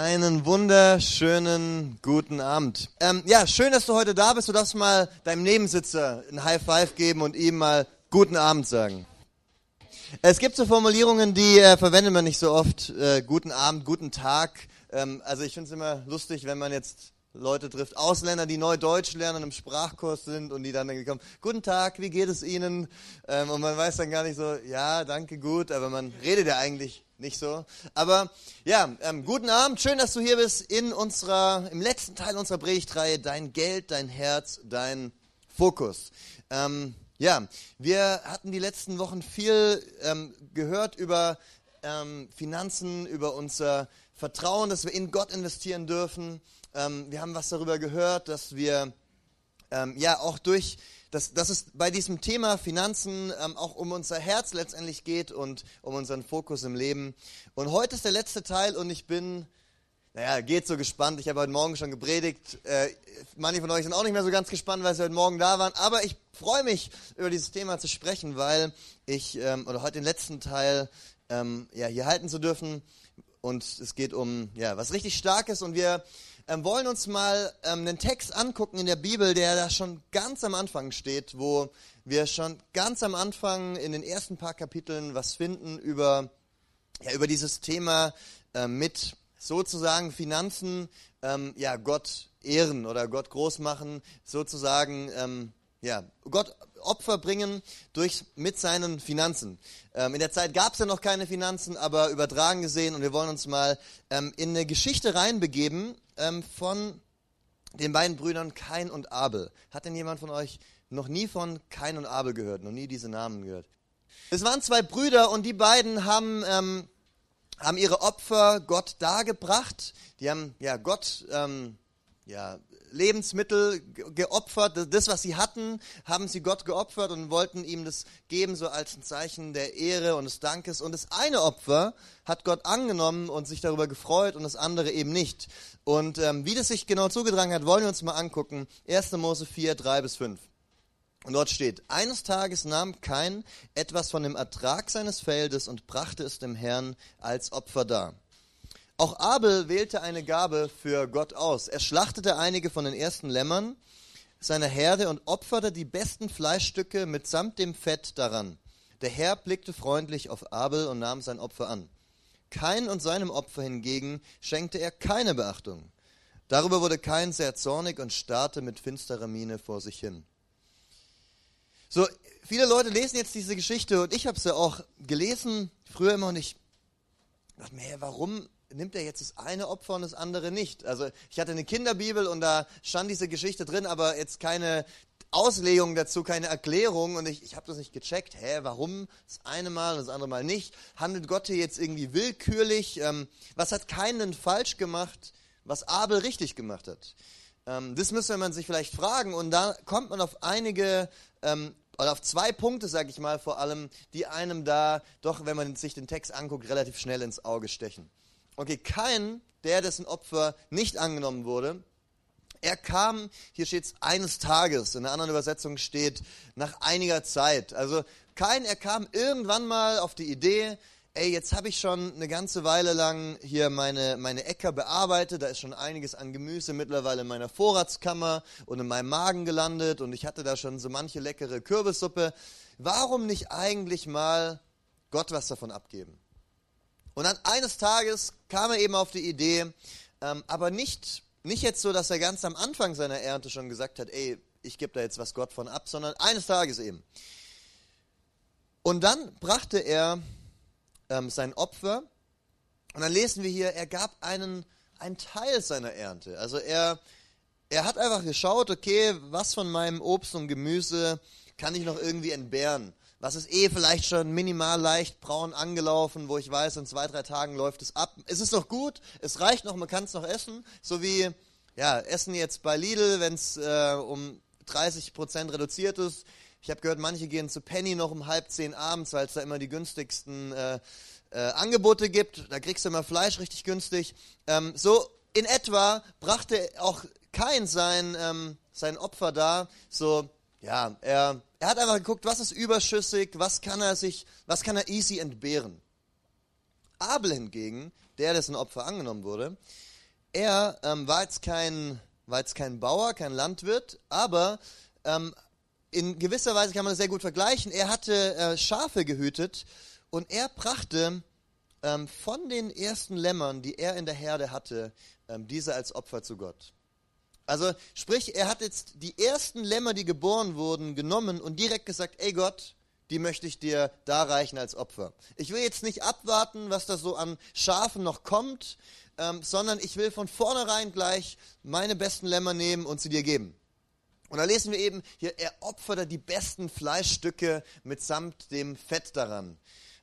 Einen wunderschönen guten Abend. Ähm, ja, schön, dass du heute da bist. Du darfst mal deinem Nebensitzer ein High Five geben und ihm mal guten Abend sagen. Es gibt so Formulierungen, die äh, verwendet man nicht so oft. Äh, guten Abend, guten Tag. Ähm, also ich finde es immer lustig, wenn man jetzt Leute trifft, Ausländer, die neu Deutsch lernen, im Sprachkurs sind und die dann kommen, guten Tag, wie geht es Ihnen? Ähm, und man weiß dann gar nicht so, ja, danke, gut, aber man redet ja eigentlich nicht so. Aber ja, ähm, guten Abend, schön, dass du hier bist in unserer, im letzten Teil unserer Predigtreihe, dein Geld, dein Herz, dein Fokus. Ähm, ja, wir hatten die letzten Wochen viel ähm, gehört über ähm, Finanzen, über unser Vertrauen, dass wir in Gott investieren dürfen. Ähm, wir haben was darüber gehört, dass wir ähm, ja auch durch dass, dass es bei diesem Thema Finanzen ähm, auch um unser Herz letztendlich geht und um unseren Fokus im Leben. Und heute ist der letzte Teil und ich bin, naja, geht so gespannt. Ich habe heute Morgen schon gepredigt. Äh, manche von euch sind auch nicht mehr so ganz gespannt, weil sie heute Morgen da waren. Aber ich freue mich, über dieses Thema zu sprechen, weil ich, ähm, oder heute den letzten Teil ähm, ja, hier halten zu dürfen. Und es geht um ja, was richtig Starkes und wir ähm, wollen uns mal ähm, einen Text angucken in der Bibel, der da schon ganz am Anfang steht, wo wir schon ganz am Anfang in den ersten paar Kapiteln was finden über, ja, über dieses Thema äh, mit sozusagen Finanzen, ähm, ja, Gott ehren oder Gott groß machen, sozusagen, ähm, ja, Gott Opfer bringen durch, mit seinen Finanzen. Ähm, in der Zeit gab es ja noch keine Finanzen, aber übertragen gesehen und wir wollen uns mal ähm, in eine Geschichte reinbegeben ähm, von den beiden Brüdern Kain und Abel. Hat denn jemand von euch noch nie von Kain und Abel gehört, noch nie diese Namen gehört? Es waren zwei Brüder und die beiden haben, ähm, haben ihre Opfer Gott dargebracht. Die haben ja Gott ähm, ja, Lebensmittel geopfert. Das, was sie hatten, haben sie Gott geopfert und wollten ihm das geben, so als ein Zeichen der Ehre und des Dankes. Und das eine Opfer hat Gott angenommen und sich darüber gefreut und das andere eben nicht. Und ähm, wie das sich genau zugetragen hat, wollen wir uns mal angucken. 1. Mose 4, 3 bis 5. Und dort steht, eines Tages nahm Kain etwas von dem Ertrag seines Feldes und brachte es dem Herrn als Opfer dar. Auch Abel wählte eine Gabe für Gott aus. Er schlachtete einige von den ersten Lämmern seiner Herde und opferte die besten Fleischstücke mitsamt dem Fett daran. Der Herr blickte freundlich auf Abel und nahm sein Opfer an. Kain und seinem Opfer hingegen schenkte er keine Beachtung. Darüber wurde Kain sehr zornig und starrte mit finsterer Miene vor sich hin. So, viele Leute lesen jetzt diese Geschichte und ich habe sie auch gelesen, früher immer und ich dachte mir, hey, warum nimmt er jetzt das eine Opfer und das andere nicht. Also ich hatte eine Kinderbibel und da stand diese Geschichte drin, aber jetzt keine Auslegung dazu, keine Erklärung und ich, ich habe das nicht gecheckt. Hä, warum das eine Mal und das andere Mal nicht? Handelt Gott hier jetzt irgendwie willkürlich? Ähm, was hat keinen falsch gemacht, was Abel richtig gemacht hat? Ähm, das müsste man sich vielleicht fragen und da kommt man auf einige ähm, oder auf zwei Punkte, sage ich mal, vor allem, die einem da doch, wenn man sich den Text anguckt, relativ schnell ins Auge stechen. Okay, kein, der dessen Opfer nicht angenommen wurde, er kam, hier steht es eines Tages, in einer anderen Übersetzung steht nach einiger Zeit. Also kein, er kam irgendwann mal auf die Idee, ey, jetzt habe ich schon eine ganze Weile lang hier meine, meine Äcker bearbeitet, da ist schon einiges an Gemüse mittlerweile in meiner Vorratskammer und in meinem Magen gelandet und ich hatte da schon so manche leckere Kürbissuppe. Warum nicht eigentlich mal Gott was davon abgeben? Und dann eines Tages kam er eben auf die Idee, ähm, aber nicht, nicht jetzt so, dass er ganz am Anfang seiner Ernte schon gesagt hat, ey, ich gebe da jetzt was Gott von ab, sondern eines Tages eben. Und dann brachte er ähm, sein Opfer und dann lesen wir hier, er gab einen, einen Teil seiner Ernte. Also er, er hat einfach geschaut, okay, was von meinem Obst und Gemüse kann ich noch irgendwie entbehren? Was ist eh vielleicht schon minimal leicht braun angelaufen, wo ich weiß, in zwei, drei Tagen läuft es ab. Es ist noch gut, es reicht noch, man kann es noch essen. So wie, ja, Essen jetzt bei Lidl, wenn es äh, um 30 Prozent reduziert ist. Ich habe gehört, manche gehen zu Penny noch um halb zehn abends, weil es da immer die günstigsten äh, äh, Angebote gibt. Da kriegst du immer Fleisch richtig günstig. Ähm, so in etwa brachte auch kein sein, ähm, sein Opfer da, so ja, er, er hat einfach geguckt, was ist überschüssig, was kann er sich, was kann er easy entbehren. Abel hingegen, der dessen Opfer angenommen wurde, er ähm, war, jetzt kein, war jetzt kein Bauer, kein Landwirt, aber ähm, in gewisser Weise kann man das sehr gut vergleichen. Er hatte äh, Schafe gehütet und er brachte ähm, von den ersten Lämmern, die er in der Herde hatte, ähm, diese als Opfer zu Gott. Also sprich, er hat jetzt die ersten Lämmer, die geboren wurden, genommen und direkt gesagt, ey Gott, die möchte ich dir darreichen als Opfer. Ich will jetzt nicht abwarten, was da so an Schafen noch kommt, ähm, sondern ich will von vornherein gleich meine besten Lämmer nehmen und sie dir geben. Und da lesen wir eben hier, er opferte die besten Fleischstücke mitsamt dem Fett daran.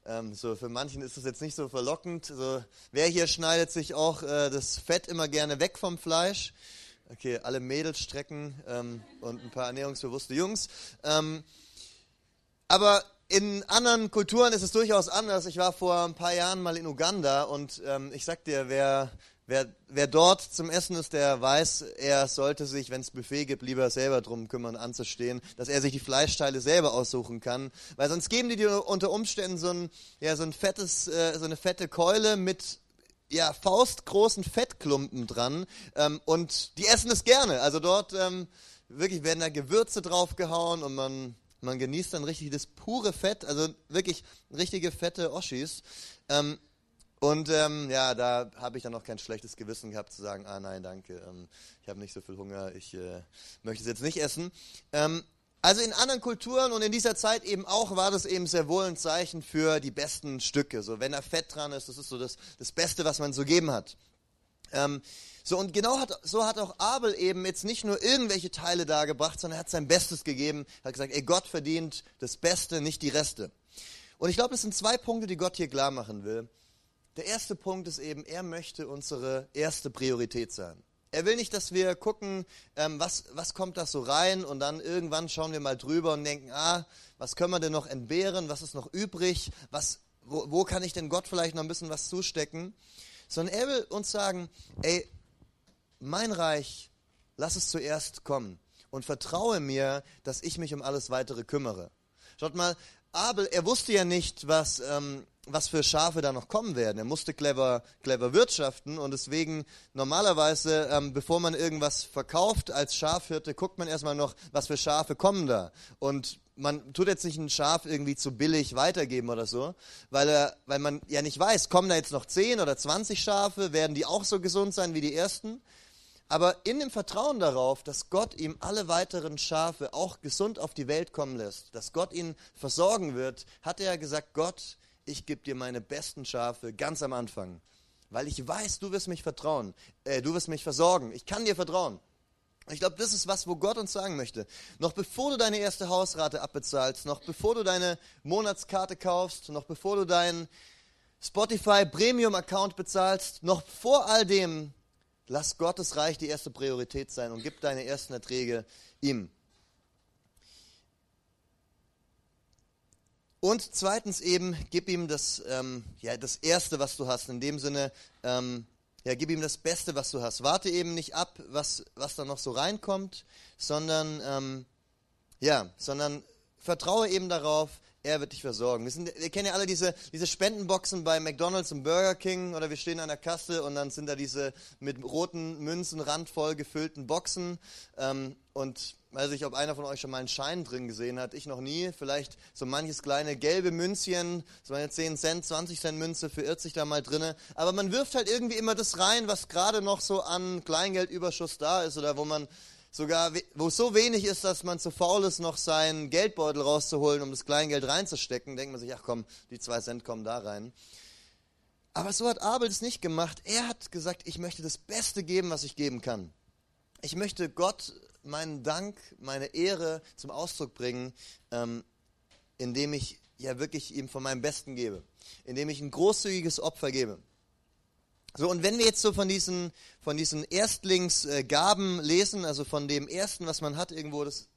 Ähm, so für manchen ist das jetzt nicht so verlockend. So, wer hier schneidet sich auch äh, das Fett immer gerne weg vom Fleisch? Okay, alle Mädels strecken ähm, und ein paar ernährungsbewusste Jungs. Ähm, aber in anderen Kulturen ist es durchaus anders. Ich war vor ein paar Jahren mal in Uganda und ähm, ich sag dir, wer, wer, wer dort zum Essen ist, der weiß, er sollte sich, wenn es Buffet gibt, lieber selber drum kümmern, anzustehen, dass er sich die Fleischteile selber aussuchen kann. Weil sonst geben die dir unter Umständen so ein, ja, so ein fettes, äh, so eine fette Keule mit ja, faustgroßen Fettklumpen dran ähm, und die essen es gerne. Also dort ähm, wirklich werden da Gewürze draufgehauen und man, man genießt dann richtig das pure Fett, also wirklich richtige fette Oschis. Ähm, und ähm, ja, da habe ich dann noch kein schlechtes Gewissen gehabt zu sagen, ah nein, danke, ähm, ich habe nicht so viel Hunger, ich äh, möchte es jetzt nicht essen. Also in anderen Kulturen und in dieser Zeit eben auch war das eben sehr wohl ein Zeichen für die besten Stücke. So, wenn da Fett dran ist, das ist so das, das Beste, was man so geben hat. Ähm, so, und genau hat, so hat auch Abel eben jetzt nicht nur irgendwelche Teile dargebracht, sondern er hat sein Bestes gegeben, hat gesagt, ey, Gott verdient das Beste, nicht die Reste. Und ich glaube, das sind zwei Punkte, die Gott hier klar machen will. Der erste Punkt ist eben, er möchte unsere erste Priorität sein. Er will nicht, dass wir gucken, ähm, was, was kommt da so rein und dann irgendwann schauen wir mal drüber und denken, ah, was können wir denn noch entbehren, was ist noch übrig, was, wo, wo kann ich denn Gott vielleicht noch ein bisschen was zustecken, sondern er will uns sagen, ey, mein Reich, lass es zuerst kommen und vertraue mir, dass ich mich um alles weitere kümmere. Schaut mal, Abel, er wusste ja nicht, was, ähm, was für Schafe da noch kommen werden. Er musste clever, clever wirtschaften und deswegen normalerweise, ähm, bevor man irgendwas verkauft als Schafhirte, guckt man erstmal noch, was für Schafe kommen da. Und man tut jetzt nicht ein Schaf irgendwie zu billig weitergeben oder so, weil, er, weil man ja nicht weiß, kommen da jetzt noch 10 oder 20 Schafe, werden die auch so gesund sein wie die ersten? Aber in dem Vertrauen darauf, dass Gott ihm alle weiteren Schafe auch gesund auf die Welt kommen lässt, dass Gott ihn versorgen wird, hat er gesagt, Gott, ich gebe dir meine besten Schafe ganz am Anfang, weil ich weiß, du wirst mich vertrauen, äh, du wirst mich versorgen, ich kann dir vertrauen. Ich glaube, das ist was, wo Gott uns sagen möchte. Noch bevor du deine erste Hausrate abbezahlst, noch bevor du deine Monatskarte kaufst, noch bevor du deinen Spotify Premium Account bezahlst, noch vor all dem Lass Gottes Reich die erste Priorität sein und gib deine ersten Erträge ihm. Und zweitens eben, gib ihm das, ähm, ja, das Erste, was du hast. In dem Sinne, ähm, ja, gib ihm das Beste, was du hast. Warte eben nicht ab, was, was da noch so reinkommt, sondern, ähm, ja, sondern vertraue eben darauf, er wird dich versorgen. Wir, sind, wir kennen ja alle diese, diese Spendenboxen bei McDonalds und Burger King oder wir stehen an der Kasse und dann sind da diese mit roten Münzen randvoll gefüllten Boxen. Ähm, und weiß ich, ob einer von euch schon mal einen Schein drin gesehen hat. Ich noch nie. Vielleicht so manches kleine gelbe Münzchen, so eine 10 Cent, 20 Cent Münze verirrt sich da mal drinne. Aber man wirft halt irgendwie immer das rein, was gerade noch so an Kleingeldüberschuss da ist oder wo man sogar, wo es so wenig ist, dass man zu faul ist, noch seinen Geldbeutel rauszuholen, um das Kleingeld reinzustecken, denkt man sich, ach komm, die zwei Cent kommen da rein. Aber so hat Abel es nicht gemacht. Er hat gesagt, ich möchte das Beste geben, was ich geben kann. Ich möchte Gott meinen Dank, meine Ehre zum Ausdruck bringen, ähm, indem ich ja wirklich ihm von meinem Besten gebe, indem ich ein großzügiges Opfer gebe. So, und wenn wir jetzt so von diesen, von diesen Erstlingsgaben lesen, also von dem Ersten, was man hat, irgendwo das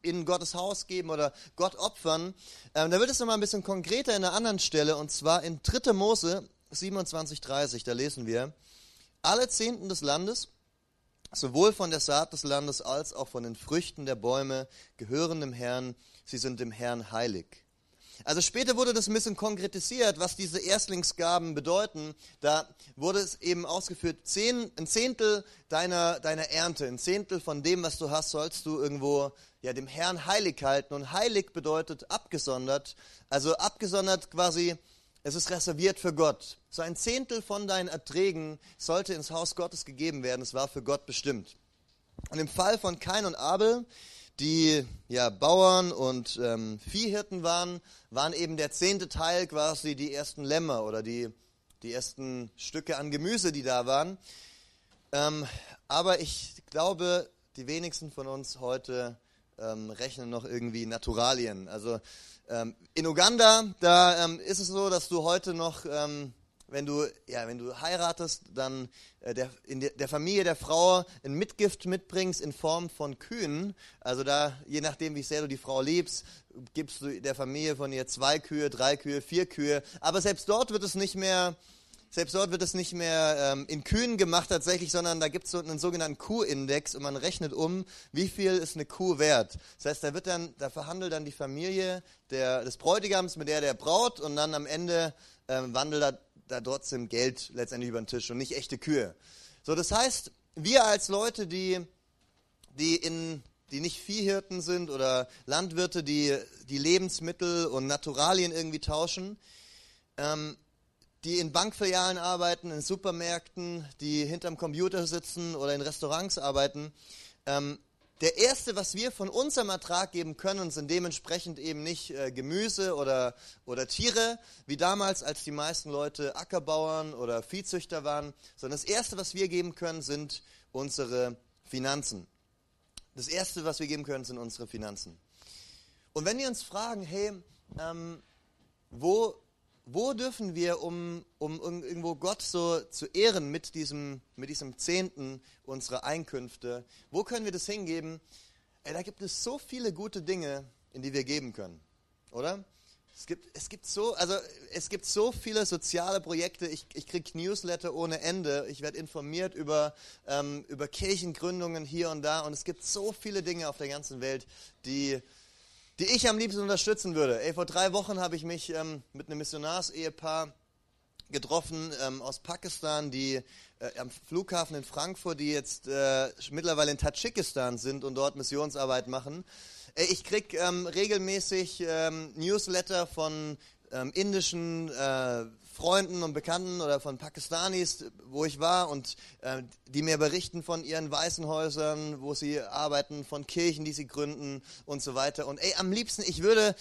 in Gottes Haus geben oder Gott opfern, ähm, da wird es nochmal ein bisschen konkreter in einer anderen Stelle, und zwar in 3. Mose 27,30, da lesen wir, alle Zehnten des Landes, sowohl von der Saat des Landes als auch von den Früchten der Bäume, gehören dem Herrn, sie sind dem Herrn heilig. Also später wurde das ein bisschen konkretisiert, was diese Erstlingsgaben bedeuten. Da wurde es eben ausgeführt, zehn, ein Zehntel deiner, deiner Ernte, ein Zehntel von dem, was du hast, sollst du irgendwo ja, dem Herrn heilig halten. Und heilig bedeutet abgesondert, also abgesondert quasi, es ist reserviert für Gott. So ein Zehntel von deinen Erträgen sollte ins Haus Gottes gegeben werden. Es war für Gott bestimmt. Und im Fall von Kain und Abel die ja, Bauern und ähm, Viehhirten waren, waren eben der zehnte Teil quasi die ersten Lämmer oder die, die ersten Stücke an Gemüse, die da waren. Ähm, aber ich glaube, die wenigsten von uns heute ähm, rechnen noch irgendwie Naturalien. Also ähm, in Uganda, da ähm, ist es so, dass du heute noch ähm, wenn du, ja, wenn du heiratest, dann äh, der, in der, der, Familie der Frau ein Mitgift mitbringst in Form von Kühen. Also da, je nachdem, wie sehr du die Frau liebst, gibst du der Familie von ihr zwei Kühe, drei Kühe, vier Kühe. Aber selbst dort wird es nicht mehr, selbst dort wird es nicht mehr ähm, in Kühen gemacht tatsächlich, sondern da gibt es so einen sogenannten Kuhindex und man rechnet um, wie viel ist eine Kuh wert. Das heißt, da wird dann, da verhandelt dann die Familie der, des Bräutigams mit der der Braut und dann am Ende ähm, wandelt da trotzdem Geld letztendlich über den Tisch und nicht echte Kühe. So, das heißt, wir als Leute, die, die, in, die nicht Viehhirten sind oder Landwirte, die, die Lebensmittel und Naturalien irgendwie tauschen, ähm, die in Bankfilialen arbeiten, in Supermärkten, die hinterm Computer sitzen oder in Restaurants arbeiten, ähm, der erste, was wir von unserem Ertrag geben können, sind dementsprechend eben nicht äh, Gemüse oder, oder Tiere, wie damals, als die meisten Leute Ackerbauern oder Viehzüchter waren, sondern das erste, was wir geben können, sind unsere Finanzen. Das erste, was wir geben können, sind unsere Finanzen. Und wenn wir uns fragen, hey, ähm, wo wo dürfen wir, um, um irgendwo Gott so zu ehren mit diesem, mit diesem Zehnten unserer Einkünfte, wo können wir das hingeben? Ey, da gibt es so viele gute Dinge, in die wir geben können, oder? Es gibt, es gibt, so, also es gibt so viele soziale Projekte. Ich, ich kriege Newsletter ohne Ende. Ich werde informiert über, ähm, über Kirchengründungen hier und da. Und es gibt so viele Dinge auf der ganzen Welt, die, die ich am liebsten unterstützen würde. Ey, vor drei Wochen habe ich mich ähm, mit einem Missionarsehepaar getroffen ähm, aus Pakistan, die äh, am Flughafen in Frankfurt, die jetzt äh, mittlerweile in Tadschikistan sind und dort Missionsarbeit machen. Ey, ich kriege ähm, regelmäßig ähm, Newsletter von ähm, indischen äh, Freunden und Bekannten oder von Pakistanis, wo ich war und äh, die mir berichten von ihren Waisenhäusern, wo sie arbeiten, von Kirchen, die sie gründen und so weiter. Und ey, am liebsten, ich würde,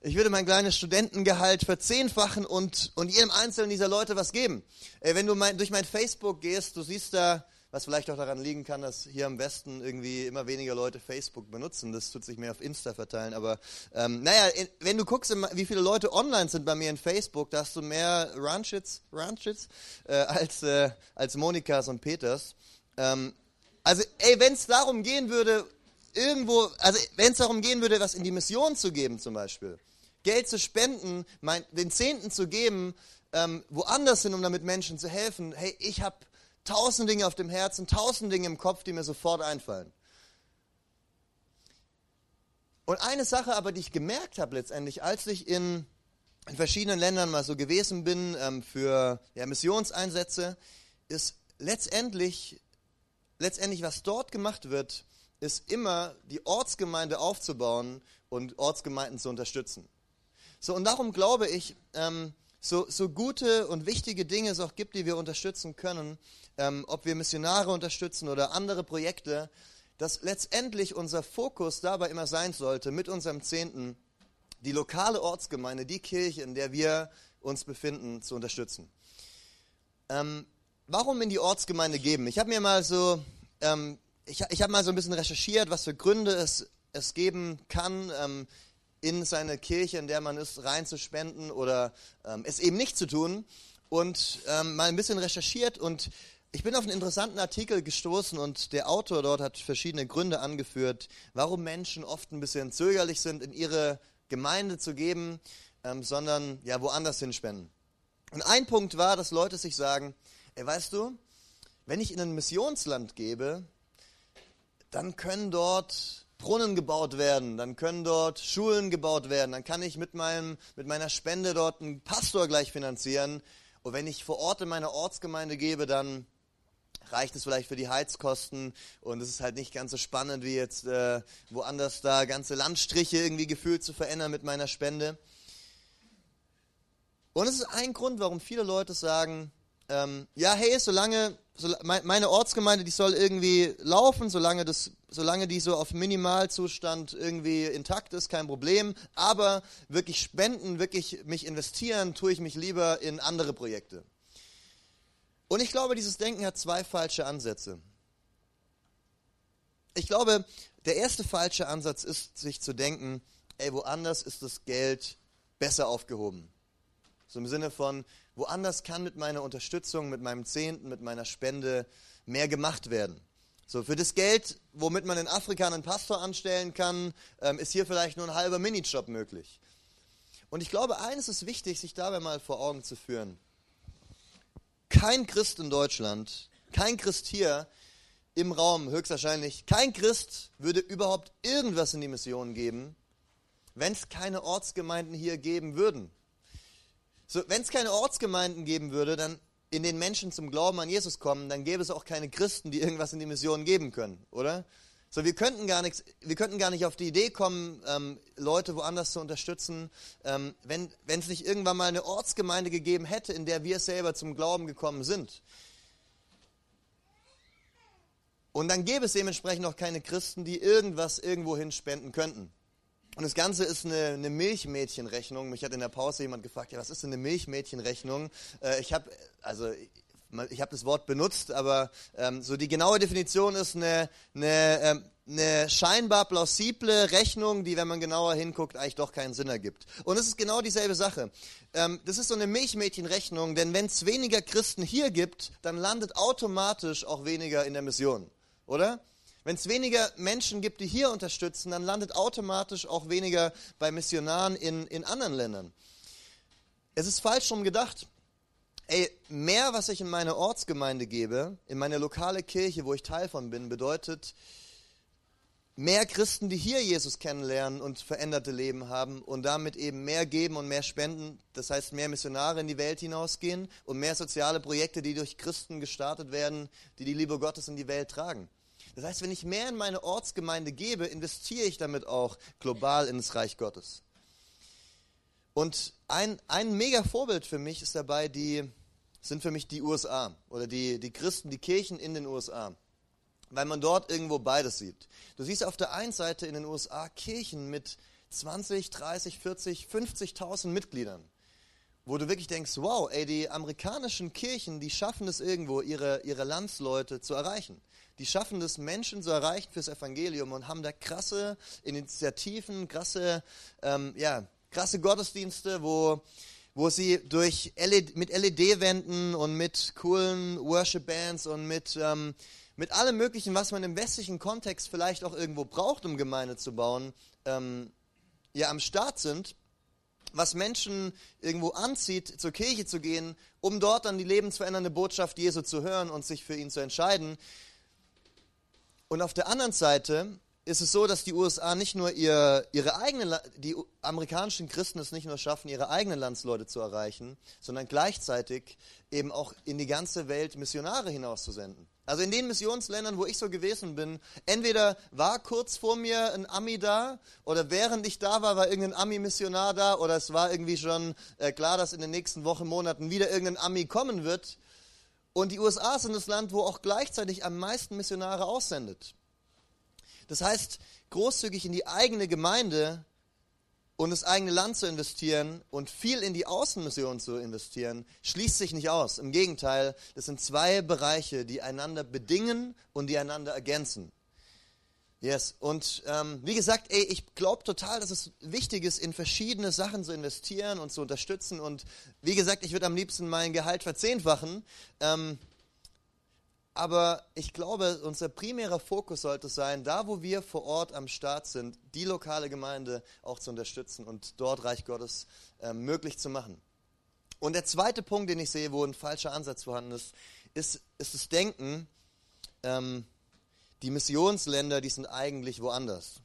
ich würde mein kleines Studentengehalt verzehnfachen und, und jedem einzelnen dieser Leute was geben. Ey, wenn du mein, durch mein Facebook gehst, du siehst da was vielleicht auch daran liegen kann, dass hier im Westen irgendwie immer weniger Leute Facebook benutzen. Das tut sich mehr auf Insta verteilen. Aber ähm, naja, wenn du guckst, wie viele Leute online sind bei mir in Facebook, da hast du mehr Ranchits, Ranchits äh, als, äh, als Monikas und Peters. Ähm, also, ey, wenn es darum gehen würde, irgendwo, also wenn es darum gehen würde, was in die Mission zu geben zum Beispiel, Geld zu spenden, mein, den Zehnten zu geben, ähm, woanders hin, um damit Menschen zu helfen, hey, ich habe tausend Dinge auf dem Herzen, tausend Dinge im Kopf, die mir sofort einfallen. Und eine Sache aber, die ich gemerkt habe letztendlich, als ich in, in verschiedenen Ländern mal so gewesen bin ähm, für ja, Missionseinsätze, ist letztendlich, letztendlich, was dort gemacht wird, ist immer die Ortsgemeinde aufzubauen und Ortsgemeinden zu unterstützen. So, und darum glaube ich, ähm, so, so gute und wichtige Dinge es auch gibt, die wir unterstützen können, ähm, ob wir Missionare unterstützen oder andere Projekte, dass letztendlich unser Fokus dabei immer sein sollte, mit unserem Zehnten die lokale Ortsgemeinde, die Kirche, in der wir uns befinden, zu unterstützen. Ähm, warum in die Ortsgemeinde geben? Ich habe mir mal so, ähm, ich, ich habe mal so ein bisschen recherchiert, was für Gründe es, es geben kann, ähm, in seine Kirche, in der man ist, reinzuspenden oder ähm, es eben nicht zu tun. Und ähm, mal ein bisschen recherchiert und ich bin auf einen interessanten Artikel gestoßen und der Autor dort hat verschiedene Gründe angeführt, warum Menschen oft ein bisschen zögerlich sind, in ihre Gemeinde zu geben, ähm, sondern ja woanders hinspenden. Und ein Punkt war, dass Leute sich sagen, ey, weißt du, wenn ich in ein Missionsland gebe, dann können dort Brunnen gebaut werden, dann können dort Schulen gebaut werden, dann kann ich mit, meinem, mit meiner Spende dort einen Pastor gleich finanzieren. Und wenn ich vor Ort in meiner Ortsgemeinde gebe, dann reicht es vielleicht für die Heizkosten und es ist halt nicht ganz so spannend wie jetzt äh, woanders da ganze Landstriche irgendwie gefühlt zu verändern mit meiner Spende. Und es ist ein Grund, warum viele Leute sagen, ähm, ja, hey, solange, meine Ortsgemeinde, die soll irgendwie laufen, solange, das, solange die so auf Minimalzustand irgendwie intakt ist, kein Problem. Aber wirklich spenden, wirklich mich investieren, tue ich mich lieber in andere Projekte. Und ich glaube, dieses Denken hat zwei falsche Ansätze. Ich glaube, der erste falsche Ansatz ist, sich zu denken, ey, woanders ist das Geld besser aufgehoben. So im Sinne von, woanders kann mit meiner Unterstützung, mit meinem Zehnten, mit meiner Spende mehr gemacht werden. So, für das Geld, womit man in Afrika einen Pastor anstellen kann, ähm, ist hier vielleicht nur ein halber Minijob möglich. Und ich glaube, eines ist wichtig, sich dabei mal vor Augen zu führen. Kein Christ in Deutschland, kein Christ hier im Raum höchstwahrscheinlich, kein Christ würde überhaupt irgendwas in die Mission geben, wenn es keine Ortsgemeinden hier geben würden. So, wenn es keine Ortsgemeinden geben würde, dann in den Menschen zum Glauben an Jesus kommen, dann gäbe es auch keine Christen, die irgendwas in die Mission geben können, oder? So, wir könnten gar nichts, wir könnten gar nicht auf die Idee kommen, ähm, Leute woanders zu unterstützen, ähm, wenn es nicht irgendwann mal eine Ortsgemeinde gegeben hätte, in der wir selber zum Glauben gekommen sind. Und dann gäbe es dementsprechend auch keine Christen, die irgendwas irgendwohin spenden könnten. Und das Ganze ist eine, eine Milchmädchenrechnung. Mich hat in der Pause jemand gefragt, ja, was ist denn eine Milchmädchenrechnung? Äh, ich habe, also ich habe das Wort benutzt, aber ähm, so die genaue Definition ist eine, eine, ähm, eine scheinbar plausible Rechnung, die, wenn man genauer hinguckt, eigentlich doch keinen Sinn ergibt. Und es ist genau dieselbe Sache. Ähm, das ist so eine Milchmädchenrechnung, denn wenn es weniger Christen hier gibt, dann landet automatisch auch weniger in der Mission, oder? Wenn es weniger Menschen gibt, die hier unterstützen, dann landet automatisch auch weniger bei Missionaren in, in anderen Ländern. Es ist falsch rum gedacht. Ey, mehr, was ich in meine Ortsgemeinde gebe, in meine lokale Kirche, wo ich Teil von bin, bedeutet mehr Christen, die hier Jesus kennenlernen und veränderte Leben haben und damit eben mehr geben und mehr spenden. Das heißt, mehr Missionare in die Welt hinausgehen und mehr soziale Projekte, die durch Christen gestartet werden, die die Liebe Gottes in die Welt tragen. Das heißt, wenn ich mehr in meine Ortsgemeinde gebe, investiere ich damit auch global ins Reich Gottes. Und ein, ein mega Vorbild für mich ist dabei die, sind für mich die USA oder die, die Christen, die Kirchen in den USA. Weil man dort irgendwo beides sieht. Du siehst auf der einen Seite in den USA Kirchen mit 20, 30, 40, 50.000 Mitgliedern wo du wirklich denkst, wow, ey, die amerikanischen Kirchen, die schaffen es irgendwo, ihre, ihre Landsleute zu erreichen. Die schaffen es, Menschen zu erreichen fürs Evangelium und haben da krasse Initiativen, krasse, ähm, ja, krasse Gottesdienste, wo, wo sie durch LED, mit LED-Wänden und mit coolen Worship-Bands und mit, ähm, mit allem Möglichen, was man im westlichen Kontext vielleicht auch irgendwo braucht, um Gemeinde zu bauen, ähm, ja, am Start sind was Menschen irgendwo anzieht, zur Kirche zu gehen, um dort dann die lebensverändernde Botschaft Jesu zu hören und sich für ihn zu entscheiden. Und auf der anderen Seite ist es so, dass die USA nicht nur ihr, ihre eigenen, die amerikanischen Christen es nicht nur schaffen, ihre eigenen Landsleute zu erreichen, sondern gleichzeitig eben auch in die ganze Welt Missionare hinauszusenden. Also in den Missionsländern, wo ich so gewesen bin, entweder war kurz vor mir ein Ami da oder während ich da war, war irgendein Ami-Missionar da oder es war irgendwie schon äh, klar, dass in den nächsten Wochen, Monaten wieder irgendein Ami kommen wird. Und die USA sind das Land, wo auch gleichzeitig am meisten Missionare aussendet. Das heißt, großzügig in die eigene Gemeinde und das eigene Land zu investieren und viel in die Außenmission zu investieren, schließt sich nicht aus. Im Gegenteil, das sind zwei Bereiche, die einander bedingen und die einander ergänzen. Yes, und ähm, wie gesagt, ey, ich glaube total, dass es wichtig ist, in verschiedene Sachen zu investieren und zu unterstützen. Und wie gesagt, ich würde am liebsten mein Gehalt verzehnfachen. Ähm, aber ich glaube, unser primärer Fokus sollte sein, da wo wir vor Ort am Start sind, die lokale Gemeinde auch zu unterstützen und dort Reich Gottes äh, möglich zu machen. Und der zweite Punkt, den ich sehe, wo ein falscher Ansatz vorhanden ist, ist, ist das Denken, ähm, die Missionsländer, die sind eigentlich woanders.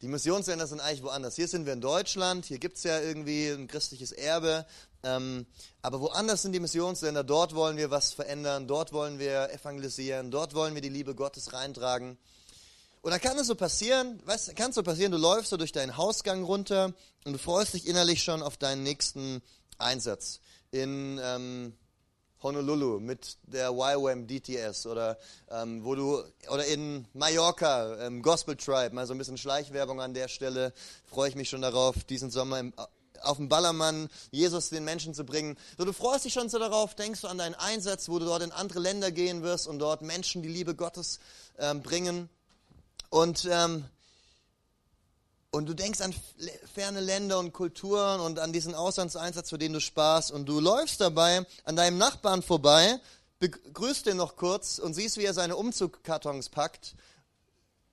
Die Missionsländer sind eigentlich woanders. Hier sind wir in Deutschland, hier gibt es ja irgendwie ein christliches Erbe. Ähm, aber woanders sind die Missionsländer, dort wollen wir was verändern, dort wollen wir evangelisieren, dort wollen wir die Liebe Gottes reintragen. Und dann kann es so passieren, weißt, kann es so passieren, du läufst so durch deinen Hausgang runter und du freust dich innerlich schon auf deinen nächsten Einsatz in ähm, Honolulu mit der YWAM DTS oder ähm, wo du oder in Mallorca ähm, Gospel Tribe, mal so ein bisschen Schleichwerbung an der Stelle, freue ich mich schon darauf, diesen Sommer im, auf dem Ballermann Jesus den Menschen zu bringen. So, du freust dich schon so darauf, denkst du an deinen Einsatz, wo du dort in andere Länder gehen wirst und dort Menschen die Liebe Gottes ähm, bringen. Und, ähm, und du denkst an ferne Länder und Kulturen und an diesen Auslandseinsatz, für den du sparst. Und du läufst dabei an deinem Nachbarn vorbei, begrüßt den noch kurz und siehst, wie er seine Umzugkartons packt,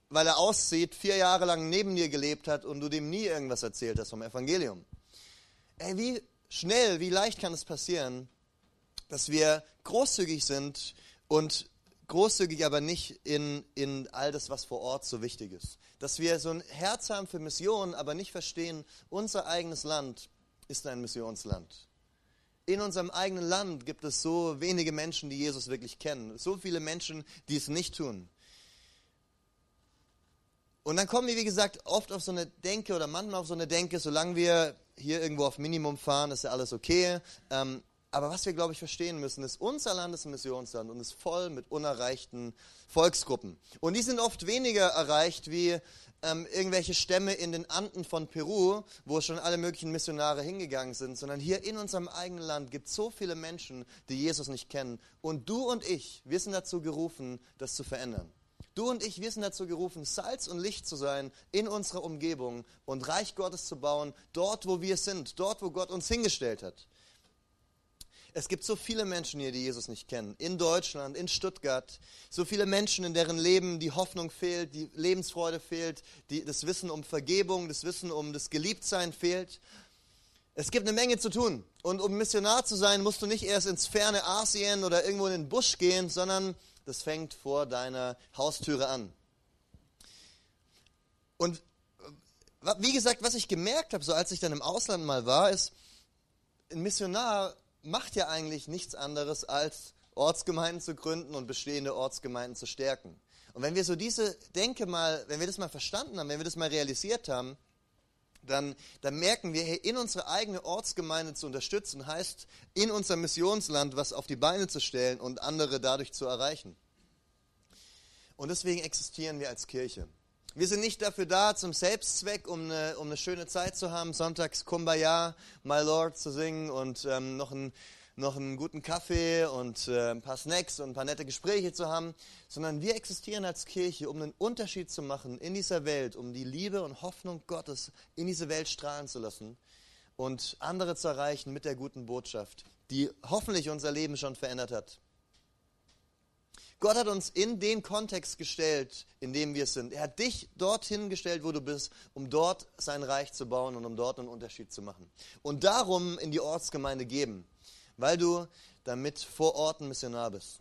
weil er aussieht, vier Jahre lang neben dir gelebt hat und du dem nie irgendwas erzählt hast vom Evangelium. Ey, wie schnell, wie leicht kann es passieren, dass wir großzügig sind und großzügig, aber nicht in, in all das, was vor Ort so wichtig ist. Dass wir so ein Herz haben für Missionen, aber nicht verstehen, unser eigenes Land ist ein Missionsland. In unserem eigenen Land gibt es so wenige Menschen, die Jesus wirklich kennen. So viele Menschen, die es nicht tun. Und dann kommen wir, wie gesagt, oft auf so eine Denke oder manchmal auf so eine Denke, solange wir hier irgendwo auf Minimum fahren, ist ja alles okay. Ähm, aber was wir, glaube ich, verstehen müssen, ist, unser Land ist ein Missionsland und ist voll mit unerreichten Volksgruppen. Und die sind oft weniger erreicht wie ähm, irgendwelche Stämme in den Anden von Peru, wo schon alle möglichen Missionare hingegangen sind, sondern hier in unserem eigenen Land gibt es so viele Menschen, die Jesus nicht kennen. Und du und ich, wir sind dazu gerufen, das zu verändern. Du und ich, wir sind dazu gerufen, Salz und Licht zu sein in unserer Umgebung und Reich Gottes zu bauen, dort, wo wir sind, dort, wo Gott uns hingestellt hat. Es gibt so viele Menschen hier, die Jesus nicht kennen. In Deutschland, in Stuttgart. So viele Menschen, in deren Leben die Hoffnung fehlt, die Lebensfreude fehlt, die, das Wissen um Vergebung, das Wissen um das Geliebtsein fehlt. Es gibt eine Menge zu tun. Und um Missionar zu sein, musst du nicht erst ins ferne Asien oder irgendwo in den Busch gehen, sondern das fängt vor deiner Haustüre an. Und wie gesagt, was ich gemerkt habe, so als ich dann im Ausland mal war, ist, ein Missionar macht ja eigentlich nichts anderes, als Ortsgemeinden zu gründen und bestehende Ortsgemeinden zu stärken. Und wenn wir so diese Denke mal, wenn wir das mal verstanden haben, wenn wir das mal realisiert haben, dann, dann merken wir, hey, in unsere eigene Ortsgemeinde zu unterstützen, heißt, in unser Missionsland was auf die Beine zu stellen und andere dadurch zu erreichen. Und deswegen existieren wir als Kirche. Wir sind nicht dafür da zum Selbstzweck, um eine, um eine schöne Zeit zu haben, sonntags Kumbaya, My Lord zu singen und ähm, noch, einen, noch einen guten Kaffee und äh, ein paar Snacks und ein paar nette Gespräche zu haben, sondern wir existieren als Kirche, um einen Unterschied zu machen in dieser Welt, um die Liebe und Hoffnung Gottes in diese Welt strahlen zu lassen und andere zu erreichen mit der guten Botschaft, die hoffentlich unser Leben schon verändert hat. Gott hat uns in den Kontext gestellt, in dem wir sind. Er hat dich dorthin gestellt, wo du bist, um dort sein Reich zu bauen und um dort einen Unterschied zu machen. Und darum in die Ortsgemeinde geben, weil du damit vor Ort ein Missionar bist.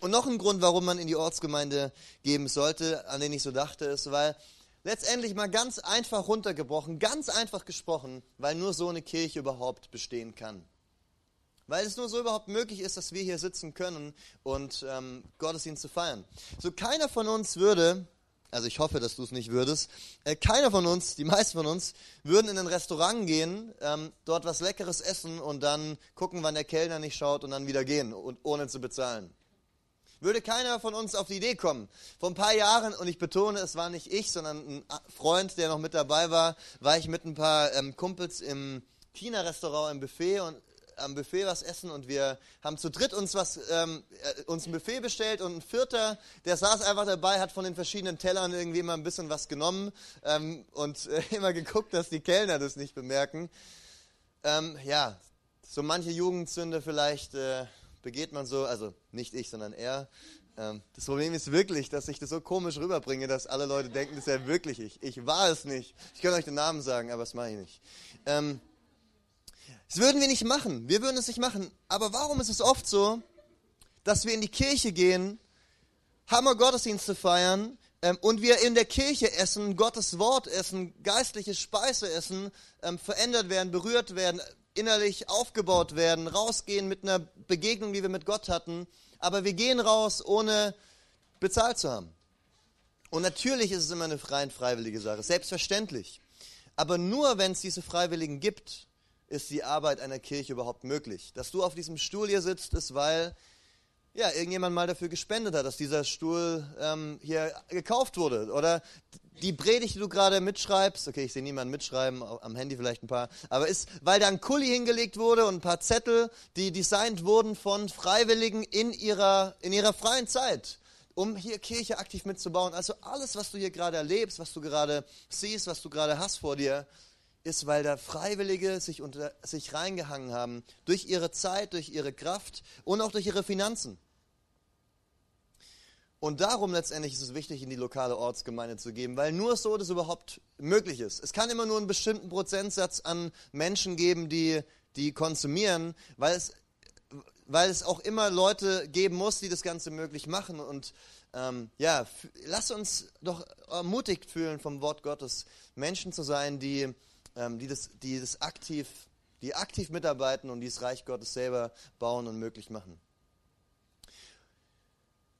Und noch ein Grund, warum man in die Ortsgemeinde geben sollte, an den ich so dachte, ist, weil letztendlich mal ganz einfach runtergebrochen, ganz einfach gesprochen, weil nur so eine Kirche überhaupt bestehen kann. Weil es nur so überhaupt möglich ist, dass wir hier sitzen können und ähm, Gottesdienst zu feiern. So keiner von uns würde, also ich hoffe, dass du es nicht würdest, äh, keiner von uns, die meisten von uns, würden in ein Restaurant gehen, ähm, dort was Leckeres essen und dann gucken, wann der Kellner nicht schaut und dann wieder gehen, und, ohne zu bezahlen. Würde keiner von uns auf die Idee kommen. Vor ein paar Jahren, und ich betone, es war nicht ich, sondern ein Freund, der noch mit dabei war, war ich mit ein paar ähm, Kumpels im China-Restaurant im Buffet und am Buffet was essen und wir haben zu dritt uns was ähm, äh, uns ein Buffet bestellt und ein Vierter, der saß einfach dabei, hat von den verschiedenen Tellern irgendwie mal ein bisschen was genommen ähm, und äh, immer geguckt, dass die Kellner das nicht bemerken. Ähm, ja, so manche Jugendsünde vielleicht äh, begeht man so, also nicht ich, sondern er. Ähm, das Problem ist wirklich, dass ich das so komisch rüberbringe, dass alle Leute denken, das ist ja wirklich ich. Ich war es nicht. Ich kann euch den Namen sagen, aber das mache ich nicht. Ähm, das würden wir nicht machen. Wir würden es nicht machen. Aber warum ist es oft so, dass wir in die Kirche gehen, Hammer Gottesdienste feiern, ähm, und wir in der Kirche essen, Gottes Wort essen, geistliche Speise essen, ähm, verändert werden, berührt werden, innerlich aufgebaut werden, rausgehen mit einer Begegnung, die wir mit Gott hatten, aber wir gehen raus, ohne bezahlt zu haben. Und natürlich ist es immer eine rein freiwillige Sache, selbstverständlich. Aber nur wenn es diese Freiwilligen gibt, ist die Arbeit einer Kirche überhaupt möglich. Dass du auf diesem Stuhl hier sitzt, ist, weil ja, irgendjemand mal dafür gespendet hat, dass dieser Stuhl ähm, hier gekauft wurde. Oder die Predigt, die du gerade mitschreibst, okay, ich sehe niemanden mitschreiben, am Handy vielleicht ein paar, aber ist, weil da ein Kuli hingelegt wurde und ein paar Zettel, die designt wurden von Freiwilligen in ihrer, in ihrer freien Zeit, um hier Kirche aktiv mitzubauen. Also alles, was du hier gerade erlebst, was du gerade siehst, was du gerade hast vor dir, ist, weil da Freiwillige sich, unter, sich reingehangen haben, durch ihre Zeit, durch ihre Kraft und auch durch ihre Finanzen. Und darum letztendlich ist es wichtig, in die lokale Ortsgemeinde zu geben, weil nur so das überhaupt möglich ist. Es kann immer nur einen bestimmten Prozentsatz an Menschen geben, die, die konsumieren, weil es, weil es auch immer Leute geben muss, die das Ganze möglich machen. Und ähm, ja, lass uns doch ermutigt fühlen, vom Wort Gottes Menschen zu sein, die, ähm, die, das, die das aktiv, die aktiv mitarbeiten und die das Reich Gottes selber bauen und möglich machen.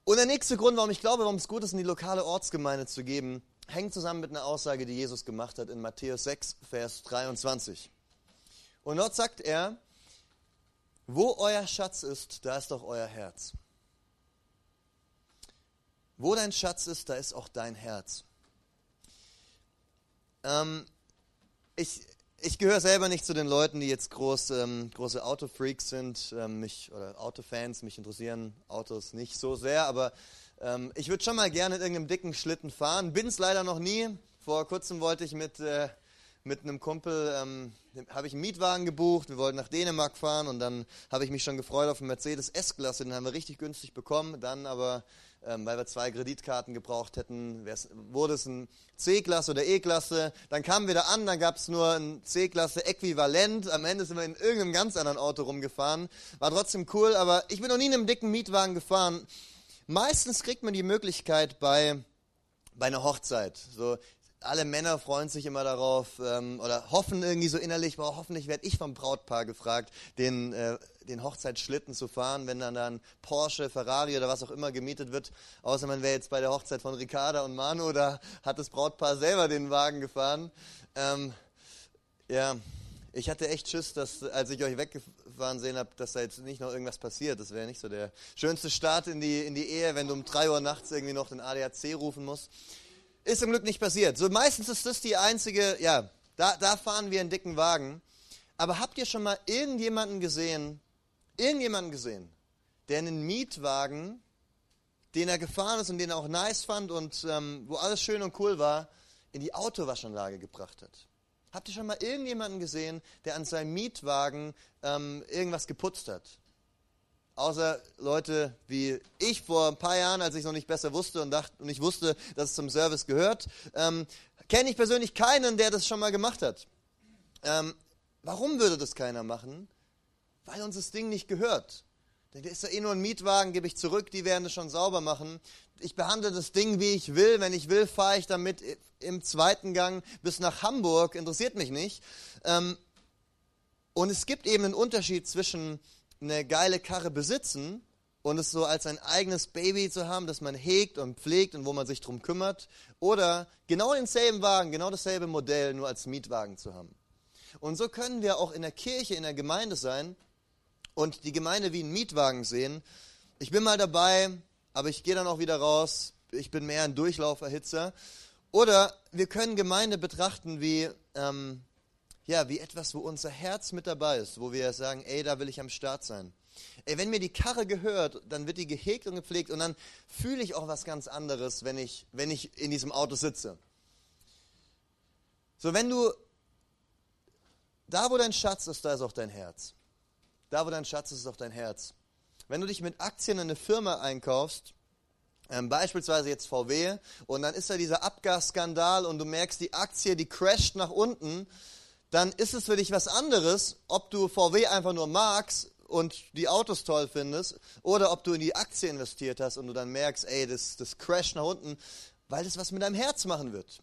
Und der nächste Grund, warum ich glaube, warum es gut ist, in die lokale Ortsgemeinde zu geben, hängt zusammen mit einer Aussage, die Jesus gemacht hat in Matthäus 6, Vers 23. Und dort sagt er, wo euer Schatz ist, da ist auch euer Herz. Wo dein Schatz ist, da ist auch dein Herz. Ähm, ich, ich gehöre selber nicht zu den Leuten, die jetzt groß, ähm, große Autofreaks sind, ähm, mich, oder Autofans, mich interessieren Autos nicht so sehr, aber ähm, ich würde schon mal gerne in irgendeinem dicken Schlitten fahren. Bin es leider noch nie. Vor kurzem wollte ich mit, äh, mit einem Kumpel, ähm, habe ich einen Mietwagen gebucht, wir wollten nach Dänemark fahren und dann habe ich mich schon gefreut auf einen Mercedes S-Klasse, den haben wir richtig günstig bekommen, dann aber ähm, weil wir zwei Kreditkarten gebraucht hätten, wurde es ein C-Klasse oder E-Klasse. Dann kamen wir da an, dann gab es nur ein C-Klasse-Äquivalent. Am Ende sind wir in irgendeinem ganz anderen Auto rumgefahren. War trotzdem cool, aber ich bin noch nie in einem dicken Mietwagen gefahren. Meistens kriegt man die Möglichkeit bei, bei einer Hochzeit. So, alle Männer freuen sich immer darauf ähm, oder hoffen irgendwie so innerlich, boah, hoffentlich werde ich vom Brautpaar gefragt, den, äh, den Hochzeitsschlitten zu fahren, wenn dann dann Porsche, Ferrari oder was auch immer gemietet wird. Außer man wäre jetzt bei der Hochzeit von Ricarda und Manu, da hat das Brautpaar selber den Wagen gefahren. Ähm, ja, ich hatte echt Schiss, dass als ich euch weggefahren sehen habe, dass da jetzt nicht noch irgendwas passiert. Das wäre nicht so der schönste Start in die, in die Ehe, wenn du um 3 Uhr nachts irgendwie noch den ADAC rufen musst. Ist zum Glück nicht passiert. So meistens ist das die einzige, ja, da, da fahren wir einen dicken Wagen. Aber habt ihr schon mal irgendjemanden gesehen, irgendjemanden gesehen, der einen Mietwagen, den er gefahren ist und den er auch nice fand und ähm, wo alles schön und cool war, in die Autowaschanlage gebracht hat? Habt ihr schon mal irgendjemanden gesehen, der an seinem Mietwagen ähm, irgendwas geputzt hat? Außer Leute wie ich vor ein paar Jahren, als ich noch nicht besser wusste und, dachte, und ich wusste, dass es zum Service gehört, ähm, kenne ich persönlich keinen, der das schon mal gemacht hat. Ähm, warum würde das keiner machen? Weil uns das Ding nicht gehört. Denn ist ja eh nur ein Mietwagen, gebe ich zurück, die werden es schon sauber machen. Ich behandle das Ding, wie ich will. Wenn ich will, fahre ich damit im zweiten Gang bis nach Hamburg. Interessiert mich nicht. Ähm, und es gibt eben einen Unterschied zwischen eine geile Karre besitzen und es so als ein eigenes Baby zu haben, das man hegt und pflegt und wo man sich drum kümmert, oder genau denselben Wagen, genau dasselbe Modell, nur als Mietwagen zu haben. Und so können wir auch in der Kirche, in der Gemeinde sein und die Gemeinde wie einen Mietwagen sehen. Ich bin mal dabei, aber ich gehe dann auch wieder raus. Ich bin mehr ein Durchlauferhitzer. Oder wir können Gemeinde betrachten wie ähm, ja, wie etwas, wo unser Herz mit dabei ist, wo wir sagen, ey, da will ich am Start sein. Ey, wenn mir die Karre gehört, dann wird die gehegt und gepflegt und dann fühle ich auch was ganz anderes, wenn ich, wenn ich in diesem Auto sitze. So, wenn du, da wo dein Schatz ist, da ist auch dein Herz. Da wo dein Schatz ist, ist auch dein Herz. Wenn du dich mit Aktien in eine Firma einkaufst, ähm, beispielsweise jetzt VW, und dann ist da dieser Abgasskandal und du merkst, die Aktie, die crasht nach unten, dann ist es für dich was anderes, ob du VW einfach nur magst und die Autos toll findest oder ob du in die Aktie investiert hast und du dann merkst, ey, das, das crasht nach unten weil es was mit deinem Herz machen wird.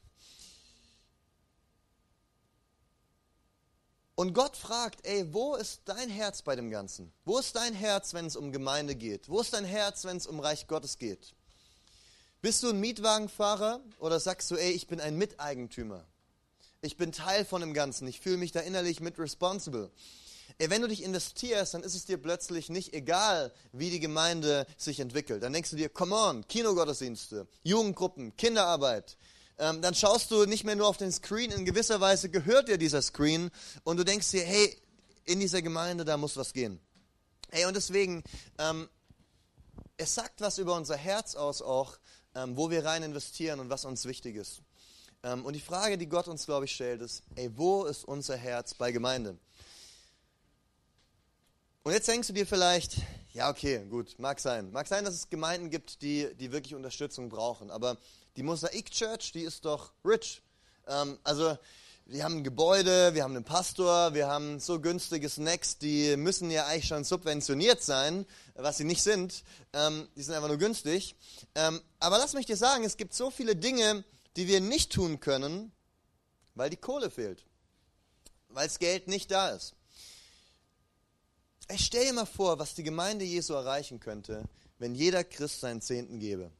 Und Gott fragt, ey, wo ist dein Herz bei dem Ganzen? Wo ist dein Herz, wenn es um Gemeinde geht? Wo ist dein Herz, wenn es um Reich Gottes geht? Bist du ein Mietwagenfahrer oder sagst du, ey, ich bin ein Miteigentümer? Ich bin Teil von dem Ganzen. Ich fühle mich da innerlich mit responsible. Wenn du dich investierst, dann ist es dir plötzlich nicht egal, wie die Gemeinde sich entwickelt. Dann denkst du dir, come on, Kinogottesdienste, Jugendgruppen, Kinderarbeit, ähm, dann schaust du nicht mehr nur auf den Screen, in gewisser Weise gehört dir dieser Screen und du denkst dir, hey, in dieser Gemeinde, da muss was gehen. Hey, und deswegen, ähm, es sagt was über unser Herz aus auch, ähm, wo wir rein investieren und was uns wichtig ist. Ähm, und die Frage, die Gott uns, glaube ich, stellt, ist, ey, wo ist unser Herz bei Gemeinde? Und jetzt denkst du dir vielleicht, ja, okay, gut, mag sein. Mag sein, dass es Gemeinden gibt, die, die wirklich Unterstützung brauchen. Aber die Mosaik Church, die ist doch rich. Ähm, also wir haben ein Gebäude, wir haben einen Pastor, wir haben so günstige Snacks, die müssen ja eigentlich schon subventioniert sein, was sie nicht sind. Ähm, die sind einfach nur günstig. Ähm, aber lass mich dir sagen, es gibt so viele Dinge, die wir nicht tun können, weil die Kohle fehlt. Weil das Geld nicht da ist. Ich stell dir mal vor, was die Gemeinde Jesu erreichen könnte, wenn jeder Christ seinen Zehnten gebe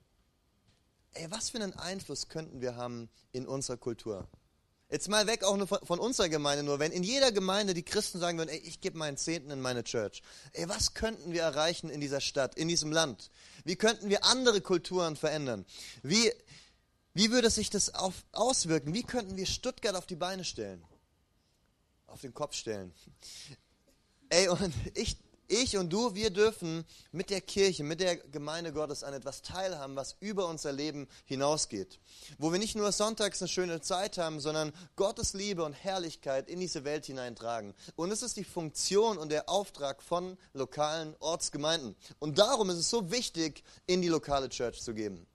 ey, was für einen Einfluss könnten wir haben in unserer Kultur? Jetzt mal weg auch nur von, von, unserer Gemeinde nur, wenn in jeder Gemeinde die Christen sagen würden, ey, ich gebe meinen Zehnten in meine Church. Ey, was könnten wir erreichen in dieser Stadt, in diesem Land? Wie könnten wir andere Kulturen verändern? Wie, wie würde sich das auf, auswirken? Wie könnten wir Stuttgart auf die Beine stellen? Auf den Kopf stellen? Ey, und ich ich und du, wir dürfen mit der Kirche, mit der Gemeinde Gottes an etwas teilhaben, was über unser Leben hinausgeht. Wo wir nicht nur sonntags eine schöne Zeit haben, sondern Gottes Liebe und Herrlichkeit in diese Welt hineintragen. Und es ist die Funktion und der Auftrag von lokalen Ortsgemeinden. Und darum ist es so wichtig, in die lokale Church zu geben.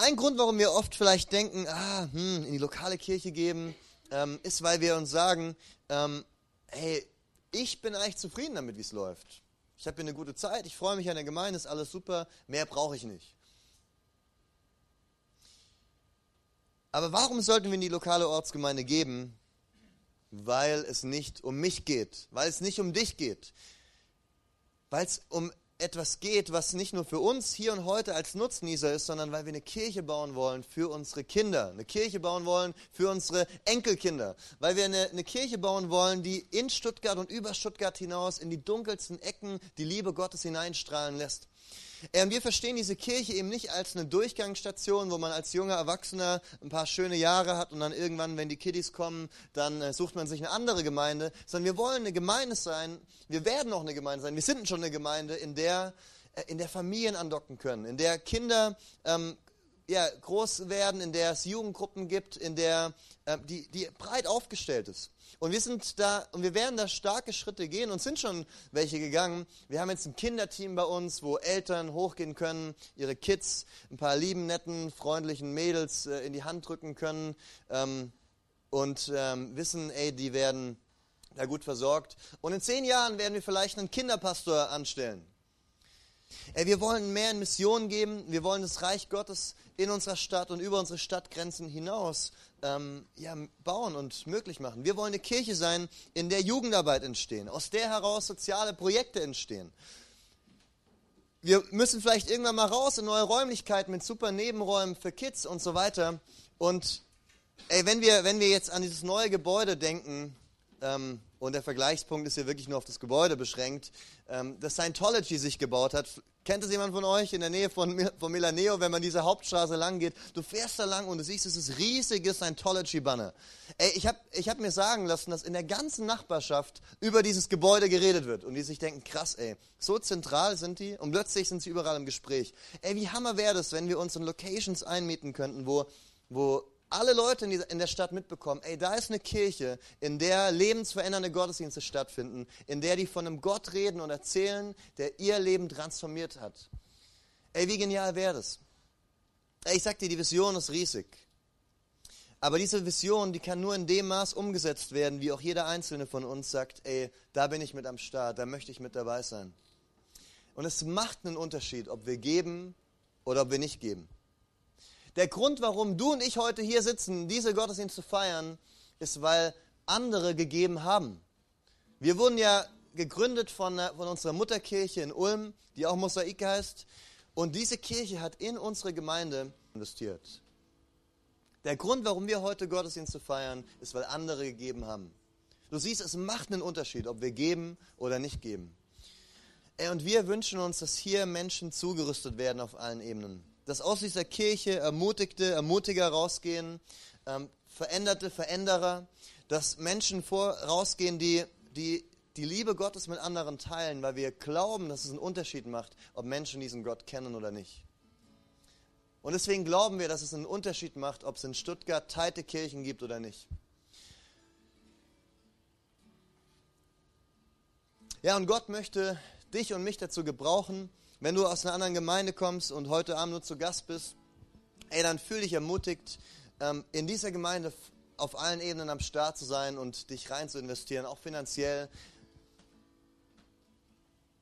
Ein Grund, warum wir oft vielleicht denken, ah, hm, in die lokale Kirche geben, ähm, ist, weil wir uns sagen, ähm, hey, ich bin eigentlich zufrieden damit, wie es läuft. Ich habe hier eine gute Zeit, ich freue mich an der Gemeinde, ist alles super, mehr brauche ich nicht. Aber warum sollten wir in die lokale Ortsgemeinde geben? Weil es nicht um mich geht, weil es nicht um dich geht, weil es um etwas geht, was nicht nur für uns hier und heute als Nutznießer ist, sondern weil wir eine Kirche bauen wollen für unsere Kinder, eine Kirche bauen wollen für unsere Enkelkinder, weil wir eine, eine Kirche bauen wollen, die in Stuttgart und über Stuttgart hinaus in die dunkelsten Ecken die Liebe Gottes hineinstrahlen lässt. Und wir verstehen diese Kirche eben nicht als eine Durchgangsstation, wo man als junger Erwachsener ein paar schöne Jahre hat und dann irgendwann, wenn die Kiddies kommen, dann äh, sucht man sich eine andere Gemeinde, sondern wir wollen eine Gemeinde sein, wir werden auch eine Gemeinde sein, wir sind schon eine Gemeinde, in der, äh, in der Familien andocken können, in der Kinder ähm, ja, groß werden, in der es Jugendgruppen gibt, in der äh, die, die breit aufgestellt ist. Und wir sind da und wir werden da starke Schritte gehen und sind schon welche gegangen. Wir haben jetzt ein Kinderteam bei uns, wo Eltern hochgehen können, ihre Kids, ein paar lieben, netten, freundlichen Mädels äh, in die Hand drücken können ähm, und ähm, wissen, ey, die werden da gut versorgt. Und in zehn Jahren werden wir vielleicht einen Kinderpastor anstellen. Ey, wir wollen mehr in Mission geben. Wir wollen das Reich Gottes in unserer Stadt und über unsere Stadtgrenzen hinaus ähm, ja, bauen und möglich machen. Wir wollen eine Kirche sein, in der Jugendarbeit entstehen, aus der heraus soziale Projekte entstehen. Wir müssen vielleicht irgendwann mal raus in neue Räumlichkeiten mit super Nebenräumen für Kids und so weiter. Und ey, wenn wir, wenn wir jetzt an dieses neue Gebäude denken, ähm, und der Vergleichspunkt ist hier wirklich nur auf das Gebäude beschränkt, ähm, das Scientology sich gebaut hat. Kennt es jemand von euch in der Nähe von, von Milaneo, wenn man diese Hauptstraße lang geht? Du fährst da lang und du siehst dieses riesige Scientology-Banner. Ey, ich habe ich hab mir sagen lassen, dass in der ganzen Nachbarschaft über dieses Gebäude geredet wird und die sich denken, krass, ey, so zentral sind die und plötzlich sind sie überall im Gespräch. Ey, wie hammer wäre das, wenn wir uns in Locations einmieten könnten, wo, wo alle Leute in, der Stadt mitbekommen, ey, da ist eine Kirche, in der lebensverändernde Gottesdienste stattfinden, in der die von einem Gott reden und erzählen, der ihr Leben transformiert hat. Ey, wie genial wäre das? Ey, ich sag dir, die Vision ist riesig. Aber diese Vision, die kann nur in dem Maß umgesetzt werden, wie auch jeder Einzelne von uns sagt, ey, da bin ich mit am Start, da möchte ich mit dabei sein. Und es macht einen Unterschied, ob wir geben oder ob wir nicht geben. Der Grund, warum du und ich heute hier sitzen, diese Gottesdienst zu feiern, ist, weil andere gegeben haben. Wir wurden ja gegründet von, von unserer Mutterkirche in Ulm, die auch Mosaik heißt. Und diese Kirche hat in unsere Gemeinde investiert. Der Grund, warum wir heute Gottesdienste feiern, ist, weil andere gegeben haben. Du siehst, es macht einen Unterschied, ob wir geben oder nicht geben. Und wir wünschen uns, dass hier Menschen zugerüstet werden auf allen Ebenen. Dass aus dieser Kirche Ermutigte, Ermutiger rausgehen, ähm, Veränderte, Veränderer, dass Menschen vor, rausgehen, die, die die Liebe Gottes mit anderen teilen, weil wir glauben, dass es einen Unterschied macht, ob Menschen diesen Gott kennen oder nicht. Und deswegen glauben wir, dass es einen Unterschied macht, ob es in Stuttgart teite Kirchen gibt oder nicht. Ja, und Gott möchte dich und mich dazu gebrauchen, wenn du aus einer anderen Gemeinde kommst und heute Abend nur zu Gast bist, ey, dann fühl dich ermutigt, ähm, in dieser Gemeinde auf allen Ebenen am Start zu sein und dich rein zu investieren, auch finanziell,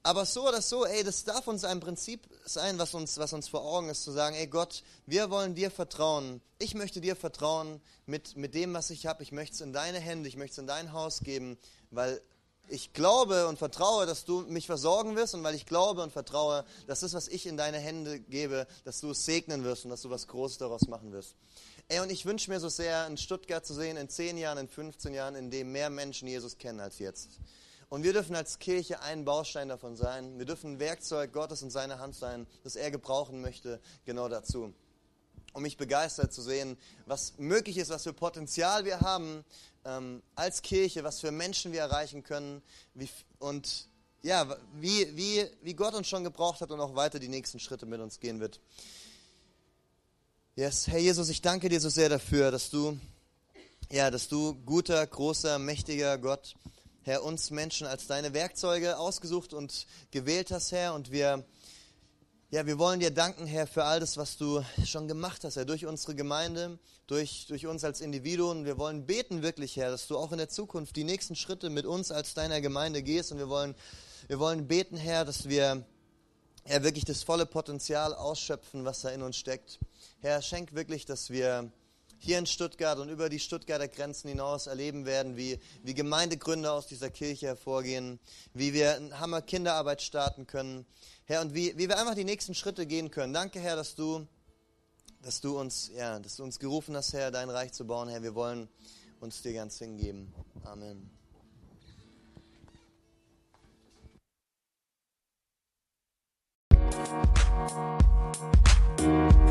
aber so oder so, ey, das darf uns ein Prinzip sein, was uns, was uns vor Augen ist, zu sagen, ey Gott, wir wollen dir vertrauen. Ich möchte dir vertrauen mit, mit dem, was ich habe. Ich möchte es in deine Hände, ich möchte es in dein Haus geben, weil ich glaube und vertraue, dass du mich versorgen wirst und weil ich glaube und vertraue, dass das, was ich in deine Hände gebe, dass du es segnen wirst und dass du was Großes daraus machen wirst. Ey, und ich wünsche mir so sehr, in Stuttgart zu sehen, in 10 Jahren, in 15 Jahren, in dem mehr Menschen Jesus kennen als jetzt. Und wir dürfen als Kirche ein Baustein davon sein. Wir dürfen Werkzeug Gottes in seiner Hand sein, das er gebrauchen möchte, genau dazu. Um mich begeistert zu sehen, was möglich ist, was für Potenzial wir haben ähm, als Kirche, was für Menschen wir erreichen können wie, und ja, wie, wie, wie Gott uns schon gebraucht hat und auch weiter die nächsten Schritte mit uns gehen wird. Yes, Herr Jesus, ich danke dir so sehr dafür, dass du, ja, dass du guter, großer, mächtiger Gott Herr, uns Menschen als deine Werkzeuge ausgesucht und gewählt hast, Herr. Und wir, ja, wir wollen dir danken, Herr, für all das, was du schon gemacht hast, Herr, durch unsere Gemeinde, durch, durch uns als Individuen. Wir wollen beten wirklich, Herr, dass du auch in der Zukunft die nächsten Schritte mit uns als deiner Gemeinde gehst. Und wir wollen, wir wollen beten, Herr, dass wir Herr, wirklich das volle Potenzial ausschöpfen, was da in uns steckt. Herr, schenk wirklich, dass wir hier in Stuttgart und über die Stuttgarter Grenzen hinaus erleben werden, wie, wie Gemeindegründer aus dieser Kirche hervorgehen, wie wir eine Hammer Kinderarbeit starten können. Herr, und wie, wie wir einfach die nächsten Schritte gehen können. Danke, Herr, dass du, dass du uns, ja, dass du uns gerufen hast, Herr, dein Reich zu bauen. Herr, wir wollen uns dir ganz hingeben. Amen.